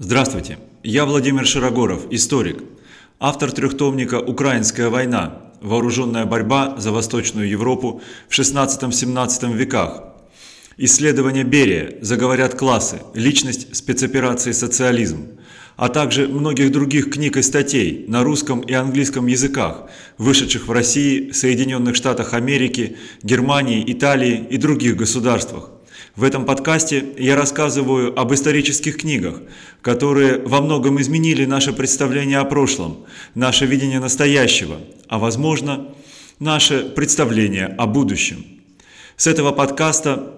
Здравствуйте, я Владимир Широгоров, историк, автор трехтомника «Украинская война. Вооруженная борьба за Восточную Европу в XVI-XVII веках». Исследования Берия, заговорят классы, личность спецоперации «Социализм», а также многих других книг и статей на русском и английском языках, вышедших в России, Соединенных Штатах Америки, Германии, Италии и других государствах. В этом подкасте я рассказываю об исторических книгах, которые во многом изменили наше представление о прошлом, наше видение настоящего, а возможно, наше представление о будущем. С этого подкаста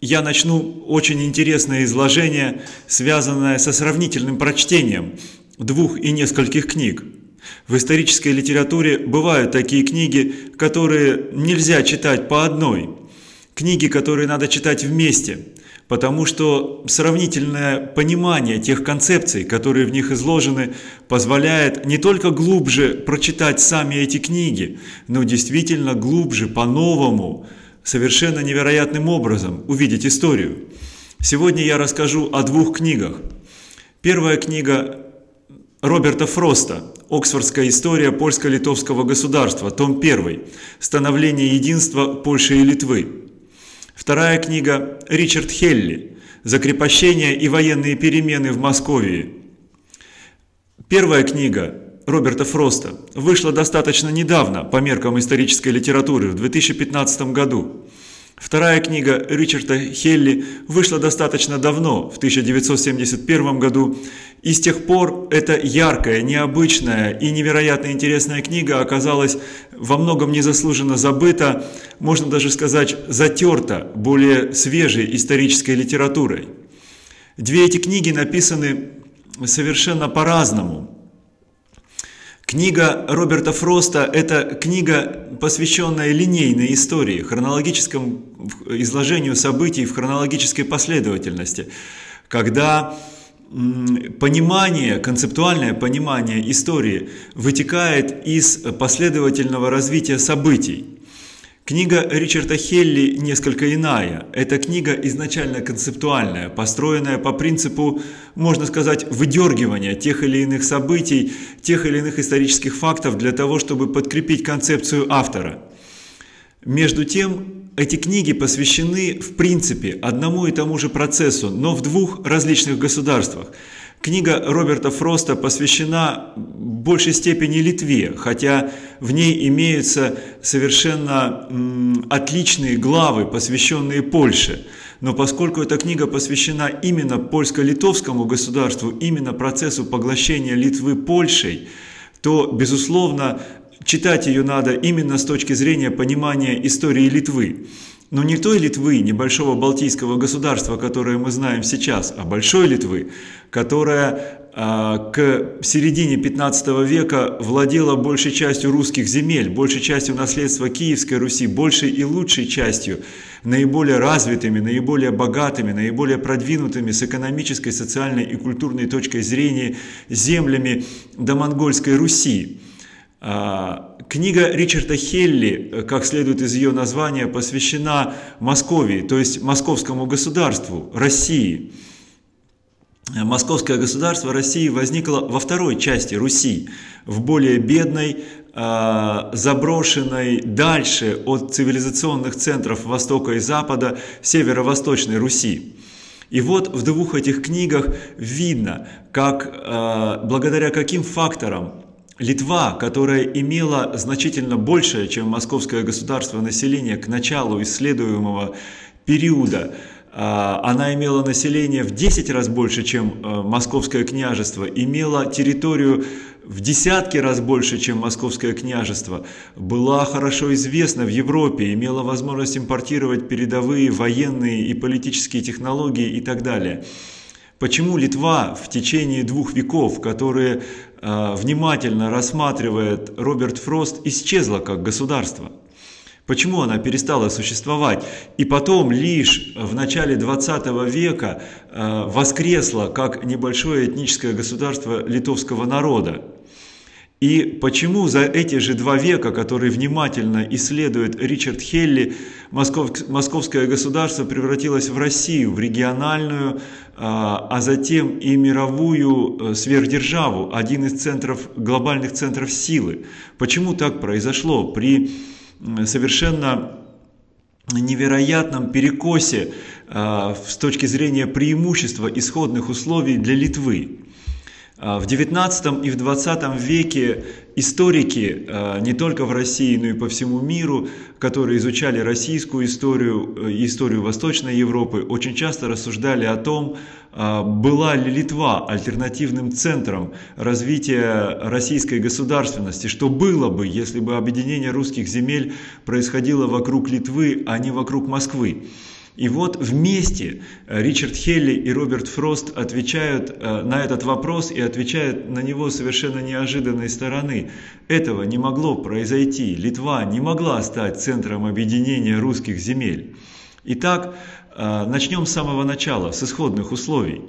я начну очень интересное изложение, связанное со сравнительным прочтением двух и нескольких книг. В исторической литературе бывают такие книги, которые нельзя читать по одной – книги, которые надо читать вместе, потому что сравнительное понимание тех концепций, которые в них изложены, позволяет не только глубже прочитать сами эти книги, но действительно глубже, по-новому, совершенно невероятным образом увидеть историю. Сегодня я расскажу о двух книгах. Первая книга Роберта Фроста «Оксфордская история польско-литовского государства», том 1, «Становление единства Польши и Литвы». Вторая книга Ричард Хелли «Закрепощение и военные перемены в Москве». Первая книга Роберта Фроста вышла достаточно недавно по меркам исторической литературы в 2015 году. Вторая книга Ричарда Хелли вышла достаточно давно, в 1971 году, и с тех пор эта яркая, необычная и невероятно интересная книга оказалась во многом незаслуженно забыта, можно даже сказать, затерта более свежей исторической литературой. Две эти книги написаны совершенно по-разному. Книга Роберта Фроста – это книга, посвященная линейной истории, хронологическому изложению событий в хронологической последовательности, когда понимание, концептуальное понимание истории вытекает из последовательного развития событий. Книга Ричарда Хелли несколько иная. Эта книга изначально концептуальная, построенная по принципу, можно сказать, выдергивания тех или иных событий, тех или иных исторических фактов для того, чтобы подкрепить концепцию автора. Между тем, эти книги посвящены, в принципе, одному и тому же процессу, но в двух различных государствах. Книга Роберта Фроста посвящена в большей степени Литве, хотя в ней имеются совершенно отличные главы, посвященные Польше. Но поскольку эта книга посвящена именно польско-литовскому государству, именно процессу поглощения Литвы Польшей, то, безусловно, читать ее надо именно с точки зрения понимания истории Литвы. Но не той Литвы, небольшого балтийского государства, которое мы знаем сейчас, а большой Литвы, которая а, к середине 15 века владела большей частью русских земель, большей частью наследства Киевской Руси, большей и лучшей частью, наиболее развитыми, наиболее богатыми, наиболее продвинутыми с экономической, социальной и культурной точкой зрения землями до Монгольской Руси. А, книга Ричарда Хелли, как следует из ее названия, посвящена Московии, то есть московскому государству, России. Московское государство России возникло во второй части Руси, в более бедной, а, заброшенной дальше от цивилизационных центров Востока и Запада северо-восточной Руси. И вот в двух этих книгах видно, как а, благодаря каким факторам Литва, которая имела значительно большее, чем московское государство население к началу исследуемого периода, а, она имела население в 10 раз больше, чем э, московское княжество, имела территорию в десятки раз больше, чем московское княжество, была хорошо известна в Европе, имела возможность импортировать передовые военные и политические технологии и так далее. Почему Литва в течение двух веков, которые э, внимательно рассматривает Роберт Фрост, исчезла как государство? Почему она перестала существовать? И потом лишь в начале 20 века э, воскресла как небольшое этническое государство литовского народа. И почему за эти же два века, которые внимательно исследует Ричард Хелли, московское государство превратилось в Россию, в региональную, а, а затем и мировую э, сверхдержаву, один из центров, глобальных центров силы. Почему так произошло? При совершенно невероятном перекосе а, с точки зрения преимущества исходных условий для Литвы. А, в XIX и в XX веке историки а, не только в России, но и по всему миру, которые изучали российскую историю э, историю Восточной Европы, очень часто рассуждали о том, а, была ли Литва альтернативным центром развития российской государственности, что было бы, если бы объединение русских земель происходило вокруг Литвы, а не вокруг Москвы. И вот вместе э, Ричард Хелли и Роберт Фрост отвечают э, на этот вопрос и отвечают на него совершенно неожиданной стороны. Этого не могло произойти. Литва не могла стать центром объединения русских земель. Итак, э, начнем с самого начала, с исходных условий.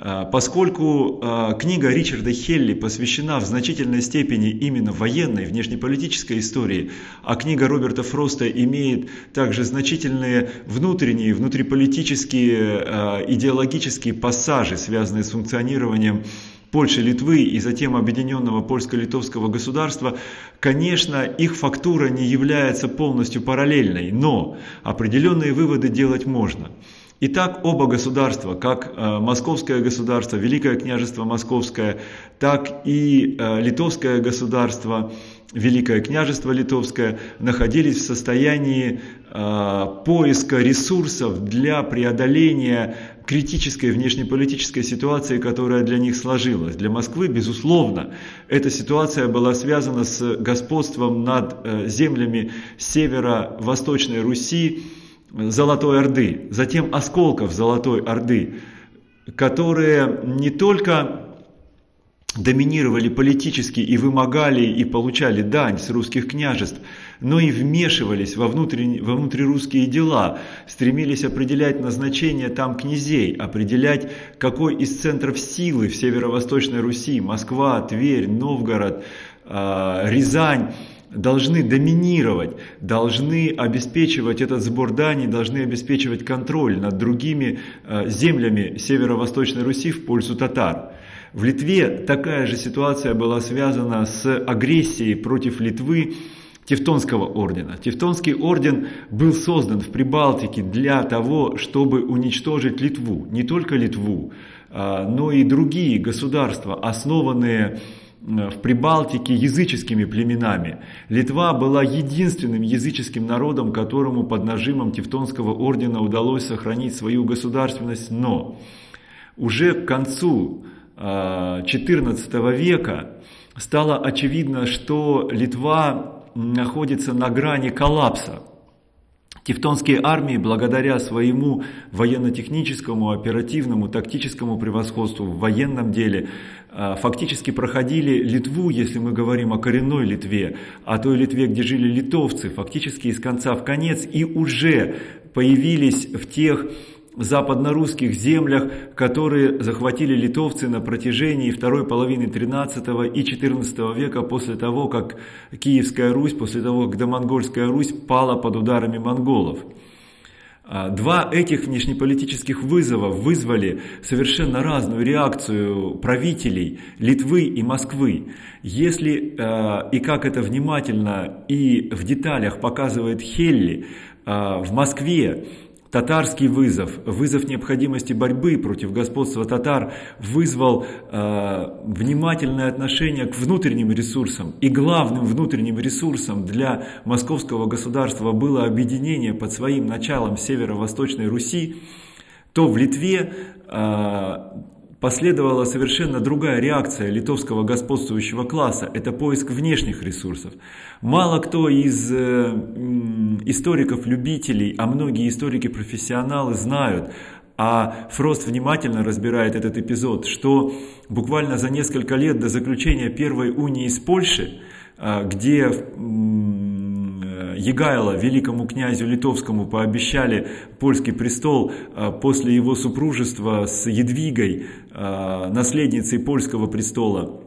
А, поскольку а, книга Ричарда Хелли посвящена в значительной степени именно военной, внешнеполитической истории, а книга Роберта Фроста имеет также значительные внутренние, внутриполитические, а, идеологические пассажи, связанные с функционированием Польши, Литвы и затем объединенного польско-литовского государства, конечно, их фактура не является полностью параллельной, но определенные выводы делать можно. Итак, оба государства, как э, Московское государство, Великое княжество Московское, так и э, Литовское государство, Великое княжество Литовское, находились в состоянии э, поиска ресурсов для преодоления критической внешнеполитической ситуации, которая для них сложилась. Для Москвы, безусловно, эта ситуация была связана с господством над землями северо-восточной Руси, Золотой Орды, затем осколков Золотой Орды, которые не только доминировали политически и вымогали и получали дань с русских княжеств, но и вмешивались во, внутренние, во внутрирусские дела, стремились определять назначение там князей, определять, какой из центров силы в северо-восточной Руси, Москва, Тверь, Новгород, а, Рязань, должны доминировать, должны обеспечивать этот сбор дани, должны обеспечивать контроль над другими э, землями северо-восточной Руси в пользу татар. В Литве такая же ситуация была связана с агрессией против Литвы Тевтонского ордена. Тевтонский орден был создан в Прибалтике для того, чтобы уничтожить Литву. Не только Литву, а, но и другие государства, основанные Э, в Прибалтике языческими племенами. Литва была единственным языческим народом, которому под нажимом Тевтонского ордена удалось сохранить свою государственность, но уже к концу XIV э, века стало очевидно, что Литва находится на грани коллапса. Тевтонские армии, благодаря своему военно-техническому, оперативному, тактическому превосходству в военном деле, а, фактически проходили Литву, если мы говорим о коренной Литве, о той Литве, где жили литовцы, фактически из конца в конец, и уже появились в тех западно-русских землях, которые захватили литовцы на протяжении второй половины 13 и 14 века после того, как Киевская Русь, после того, как Домонгольская Русь пала под ударами монголов. А, два этих внешнеполитических вызова вызвали совершенно разную реакцию правителей Литвы и Москвы. Если а, и как это внимательно и в деталях показывает Хелли, а, в Москве Татарский вызов, вызов необходимости борьбы против господства татар вызвал э, внимательное отношение к внутренним ресурсам. И главным внутренним ресурсом для московского государства было объединение под своим началом северо-восточной Руси, то в Литве э, последовала совершенно другая реакция литовского господствующего класса. Это поиск внешних ресурсов. Мало кто из э, историков-любителей, а многие историки-профессионалы знают, а Фрост внимательно разбирает этот эпизод, что буквально за несколько лет до заключения первой унии с Польшей, э, где Егайло, великому князю литовскому, пообещали польский престол а, после его супружества с Едвигой, а, наследницей польского престола.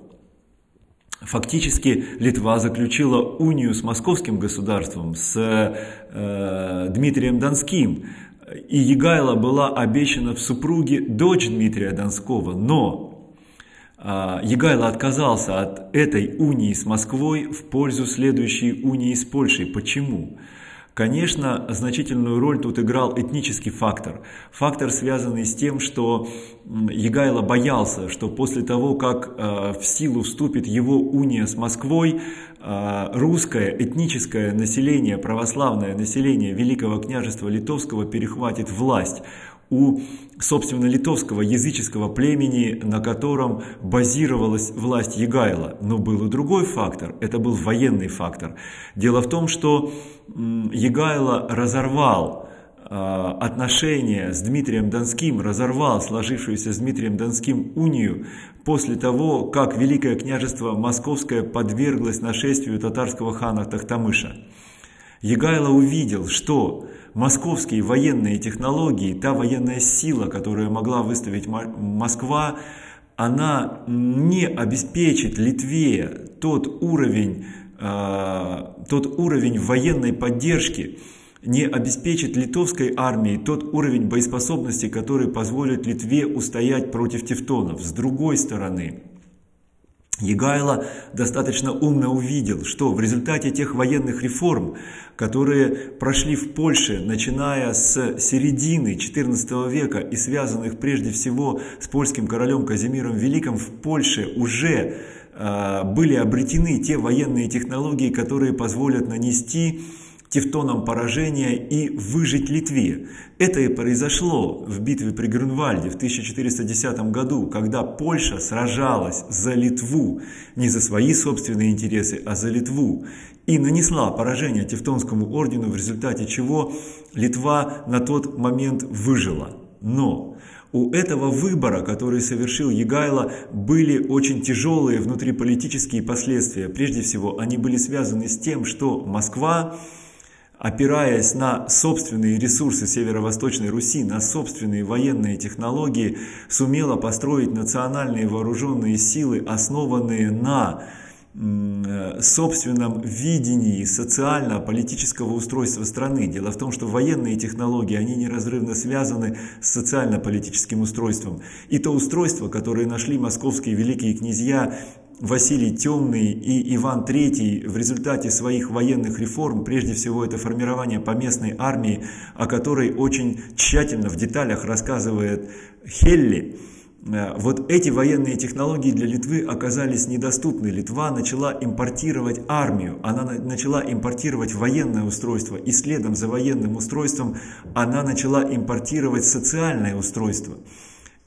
Фактически Литва заключила унию с московским государством, с э, Дмитрием Донским. И Егайло была обещана в супруге дочь Дмитрия Донского. Но Егайло отказался от этой унии с Москвой в пользу следующей унии с Польшей. Почему? Конечно, значительную роль тут играл этнический фактор. Фактор, связанный с тем, что Егайло боялся, что после того, как э, в силу вступит его уния с Москвой, э, русское этническое население, православное население Великого княжества Литовского перехватит власть у, собственно, литовского языческого племени, на котором базировалась власть Егайла. Но был и другой фактор, это был военный фактор. Дело в том, что Егайло разорвал а, отношения с Дмитрием Донским, разорвал сложившуюся с Дмитрием Донским унию после того, как Великое княжество Московское подверглось нашествию татарского хана Тахтамыша. Егайло увидел, что московские военные технологии, та военная сила, которую могла выставить Москва, она не обеспечит Литве тот уровень, э, тот уровень военной поддержки, не обеспечит литовской армии тот уровень боеспособности, который позволит Литве устоять против тевтонов. С другой стороны, Егайло достаточно умно увидел, что в результате тех военных реформ, которые прошли в Польше, начиная с середины XIV века и связанных прежде всего с польским королем Казимиром Великим, в Польше уже э, были обретены те военные технологии, которые позволят нанести тевтонам поражение и выжить Литве. Это и произошло в битве при Грюнвальде в 1410 году, когда Польша сражалась за Литву, не за свои собственные интересы, а за Литву, и нанесла поражение Тевтонскому ордену, в результате чего Литва на тот момент выжила. Но у этого выбора, который совершил Егайло, были очень тяжелые внутриполитические последствия. Прежде всего, они были связаны с тем, что Москва опираясь на собственные ресурсы Северо-Восточной Руси, на собственные военные технологии, сумела построить национальные вооруженные силы, основанные на собственном видении социально-политического устройства страны. Дело в том, что военные технологии, они неразрывно связаны с социально-политическим устройством. И то устройство, которое нашли московские великие князья Василий Темный и Иван III в результате своих военных реформ, прежде всего это формирование поместной армии, о которой очень тщательно в деталях рассказывает Хелли, э, вот эти военные технологии для Литвы оказались недоступны. Литва начала импортировать армию, она начала импортировать военное устройство, и следом за военным устройством она начала импортировать социальное устройство.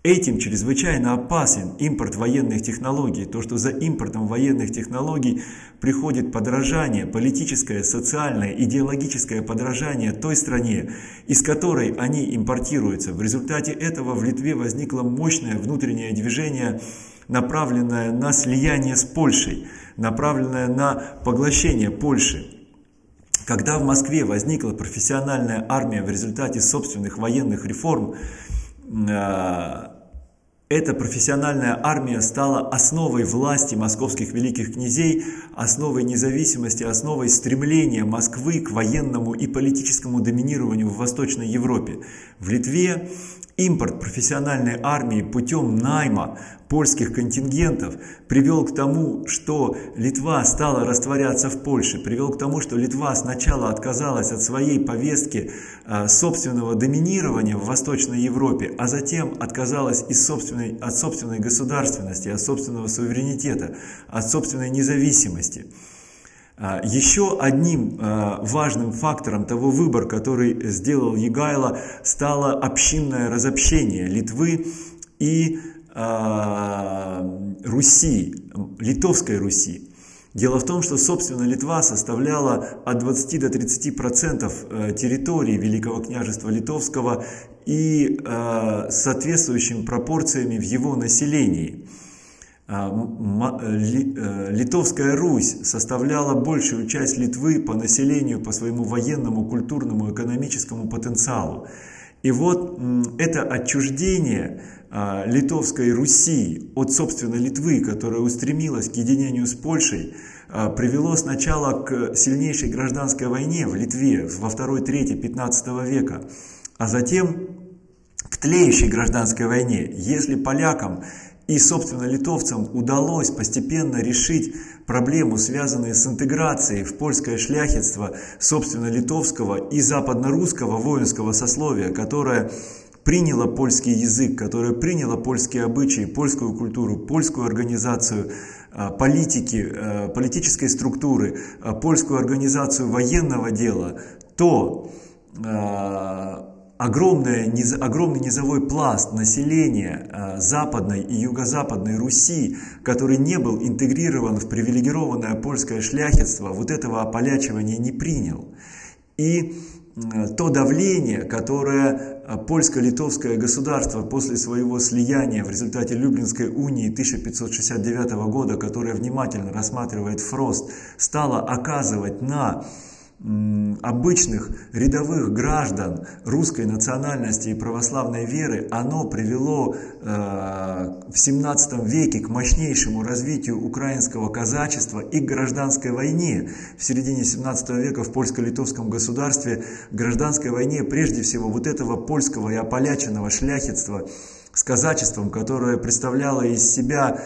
Этим чрезвычайно опасен импорт военных технологий. То, что за импортом военных технологий приходит подражание, политическое, социальное, идеологическое подражание той стране, из которой они импортируются. В результате этого в Литве возникло мощное внутреннее движение, направленное на слияние с Польшей, направленное на поглощение Польши. Когда в Москве возникла профессиональная армия в результате собственных военных реформ, а, эта профессиональная армия стала основой власти московских великих князей, основой независимости, основой стремления Москвы к военному и политическому доминированию в Восточной Европе. В Литве Импорт профессиональной армии путем найма польских контингентов привел к тому, что Литва стала растворяться в Польше, привел к тому, что Литва сначала отказалась от своей повестки а, собственного доминирования в Восточной Европе, а затем отказалась из собственной, от собственной государственности, от собственного суверенитета, от собственной независимости. А, еще одним а, важным фактором того выбора, который сделал Егайло, стало общинное разобщение Литвы и а, Руси, Литовской Руси. Дело в том, что, собственно, Литва составляла от 20 до 30 процентов территории Великого княжества Литовского и соответствующими пропорциями в его населении. А, э, э, Литовская Русь составляла большую часть Литвы по населению, по своему военному, культурному, экономическому потенциалу. И вот это отчуждение а, Литовской Руси от, собственно, Литвы, которая устремилась к единению с Польшей, а, привело сначала к сильнейшей гражданской войне в Литве во второй трети 15 века, а затем к тлеющей гражданской войне. Если полякам и, собственно, литовцам удалось постепенно решить проблему, связанную с интеграцией в польское шляхетство, собственно, литовского и западно-русского воинского сословия, которое приняло польский язык, которое приняло польские обычаи, польскую культуру, польскую организацию а, политики, а, политической структуры, а, польскую организацию военного дела, то огромный, огромный низовой пласт населения Западной и Юго-Западной Руси, который не был интегрирован в привилегированное польское шляхетство, вот этого ополячивания не принял. И то давление, которое а, польско-литовское государство после своего слияния в результате Люблинской унии 1569 года, которое внимательно рассматривает Фрост, стало оказывать на обычных рядовых граждан русской национальности и православной веры, оно привело э, в 17 веке к мощнейшему развитию украинского казачества и к гражданской войне. В середине 17 века в польско-литовском государстве гражданской войне прежде всего вот этого польского и ополяченного шляхетства с казачеством, которое представляло из себя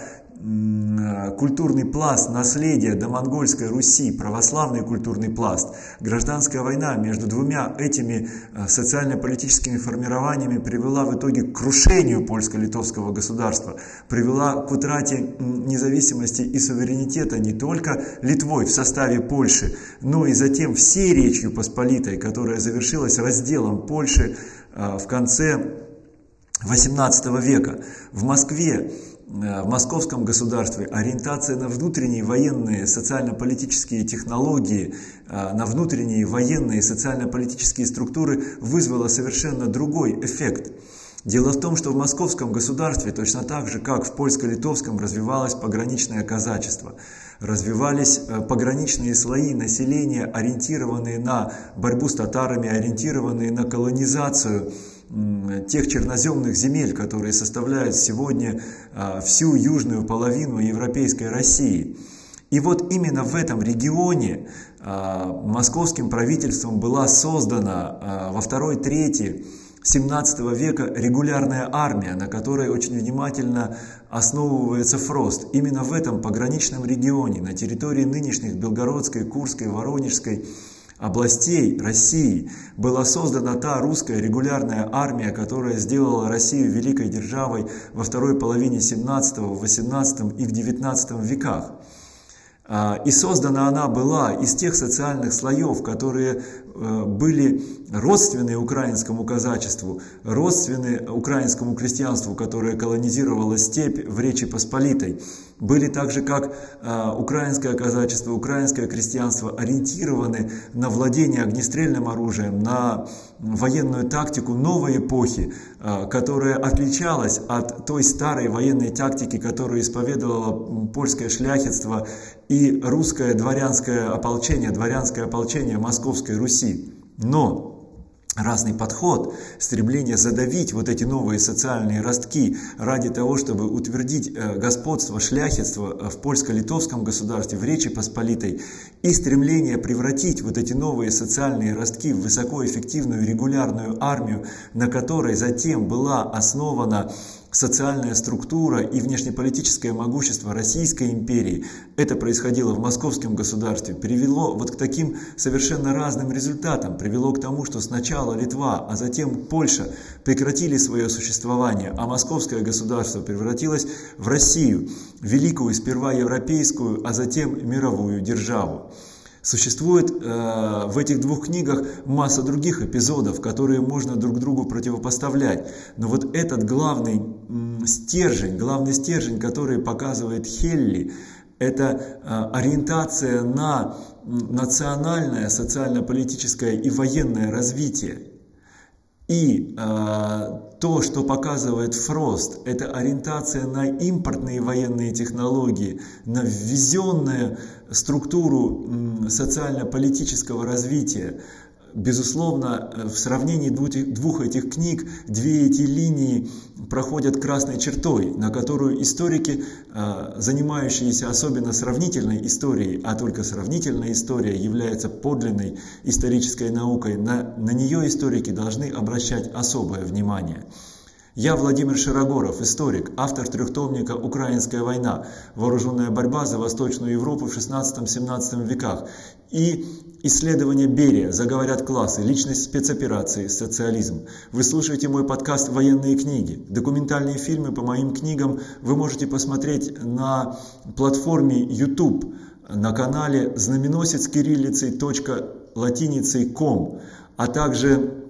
культурный пласт наследия до монгольской Руси, православный культурный пласт, гражданская война между двумя этими э, социально-политическими формированиями привела в итоге к крушению польско-литовского государства, привела к утрате независимости и суверенитета не только Литвой в составе Польши, но и затем всей Речью Посполитой, которая завершилась разделом Польши э, в конце XVIII века. В Москве Э, в московском государстве ориентация на внутренние военные социально-политические технологии, э, на внутренние военные социально-политические структуры вызвала совершенно другой эффект. Дело в том, что в московском государстве, точно так же, как в польско-литовском, развивалось пограничное казачество. Развивались э, пограничные слои населения, ориентированные на борьбу с татарами, ориентированные на колонизацию тех черноземных земель, которые составляют сегодня а, всю южную половину европейской России. И вот именно в этом регионе а, московским правительством была создана а, во второй трети 17 века регулярная армия, на которой очень внимательно основывается Фрост. Именно в этом пограничном регионе, на территории нынешних Белгородской, Курской, Воронежской областей России была создана та русская регулярная армия, которая сделала Россию великой державой во второй половине 17, 18 и в 19 веках. А, и создана она была из тех социальных слоев, которые были родственны украинскому казачеству, родственны украинскому крестьянству, которое колонизировало степь в Речи Посполитой были так же, как э, украинское казачество, украинское крестьянство, ориентированы на владение огнестрельным оружием, на военную тактику новой эпохи, э, которая отличалась от той старой военной тактики, которую исповедовало польское шляхетство и русское дворянское ополчение, дворянское ополчение Московской Руси. Но разный подход, стремление задавить вот эти новые социальные ростки ради того, чтобы утвердить э, господство, шляхетство э, в польско-литовском государстве, в Речи Посполитой, и стремление превратить вот эти новые социальные ростки в высокоэффективную регулярную армию, на которой затем была основана социальная структура и внешнеполитическое могущество Российской империи, это происходило в московском государстве, привело вот к таким совершенно разным результатам. Привело к тому, что сначала Литва, а затем Польша прекратили свое существование, а московское государство превратилось в Россию, великую сперва европейскую, а затем мировую державу. Существует э, в этих двух книгах масса других эпизодов, которые можно друг другу противопоставлять. Но вот этот главный м, стержень, главный стержень, который показывает Хелли, это э, ориентация на национальное, социально-политическое и военное развитие. И э, то, что показывает Фрост, это ориентация на импортные военные технологии, на ввезенную структуру социально-политического развития, Безусловно, в сравнении двух этих книг две эти линии проходят красной чертой, на которую историки, а, занимающиеся особенно сравнительной историей, а только сравнительная история является подлинной исторической наукой, на, на нее историки должны обращать особое внимание. Я Владимир Широгоров, историк, автор трехтомника «Украинская война. Вооруженная борьба за Восточную Европу в 16-17 веках» и исследование Берия «Заговорят классы. Личность спецоперации. Социализм». Вы слушаете мой подкаст «Военные книги». Документальные фильмы по моим книгам вы можете посмотреть на платформе YouTube на канале знаменосец кириллицей латиницей ком, а также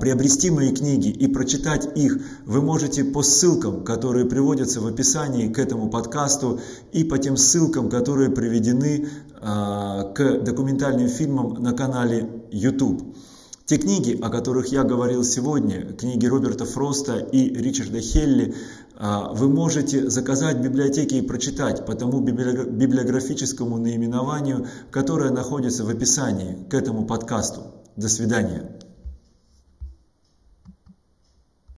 приобрести мои книги и прочитать их вы можете по ссылкам, которые приводятся в описании к этому подкасту и по тем ссылкам, которые приведены а, к документальным фильмам на канале YouTube. Те книги, о которых я говорил сегодня, книги Роберта Фроста и Ричарда Хелли, а, вы можете заказать в библиотеке и прочитать по тому библиографическому наименованию, которое находится в описании к этому подкасту. До свидания.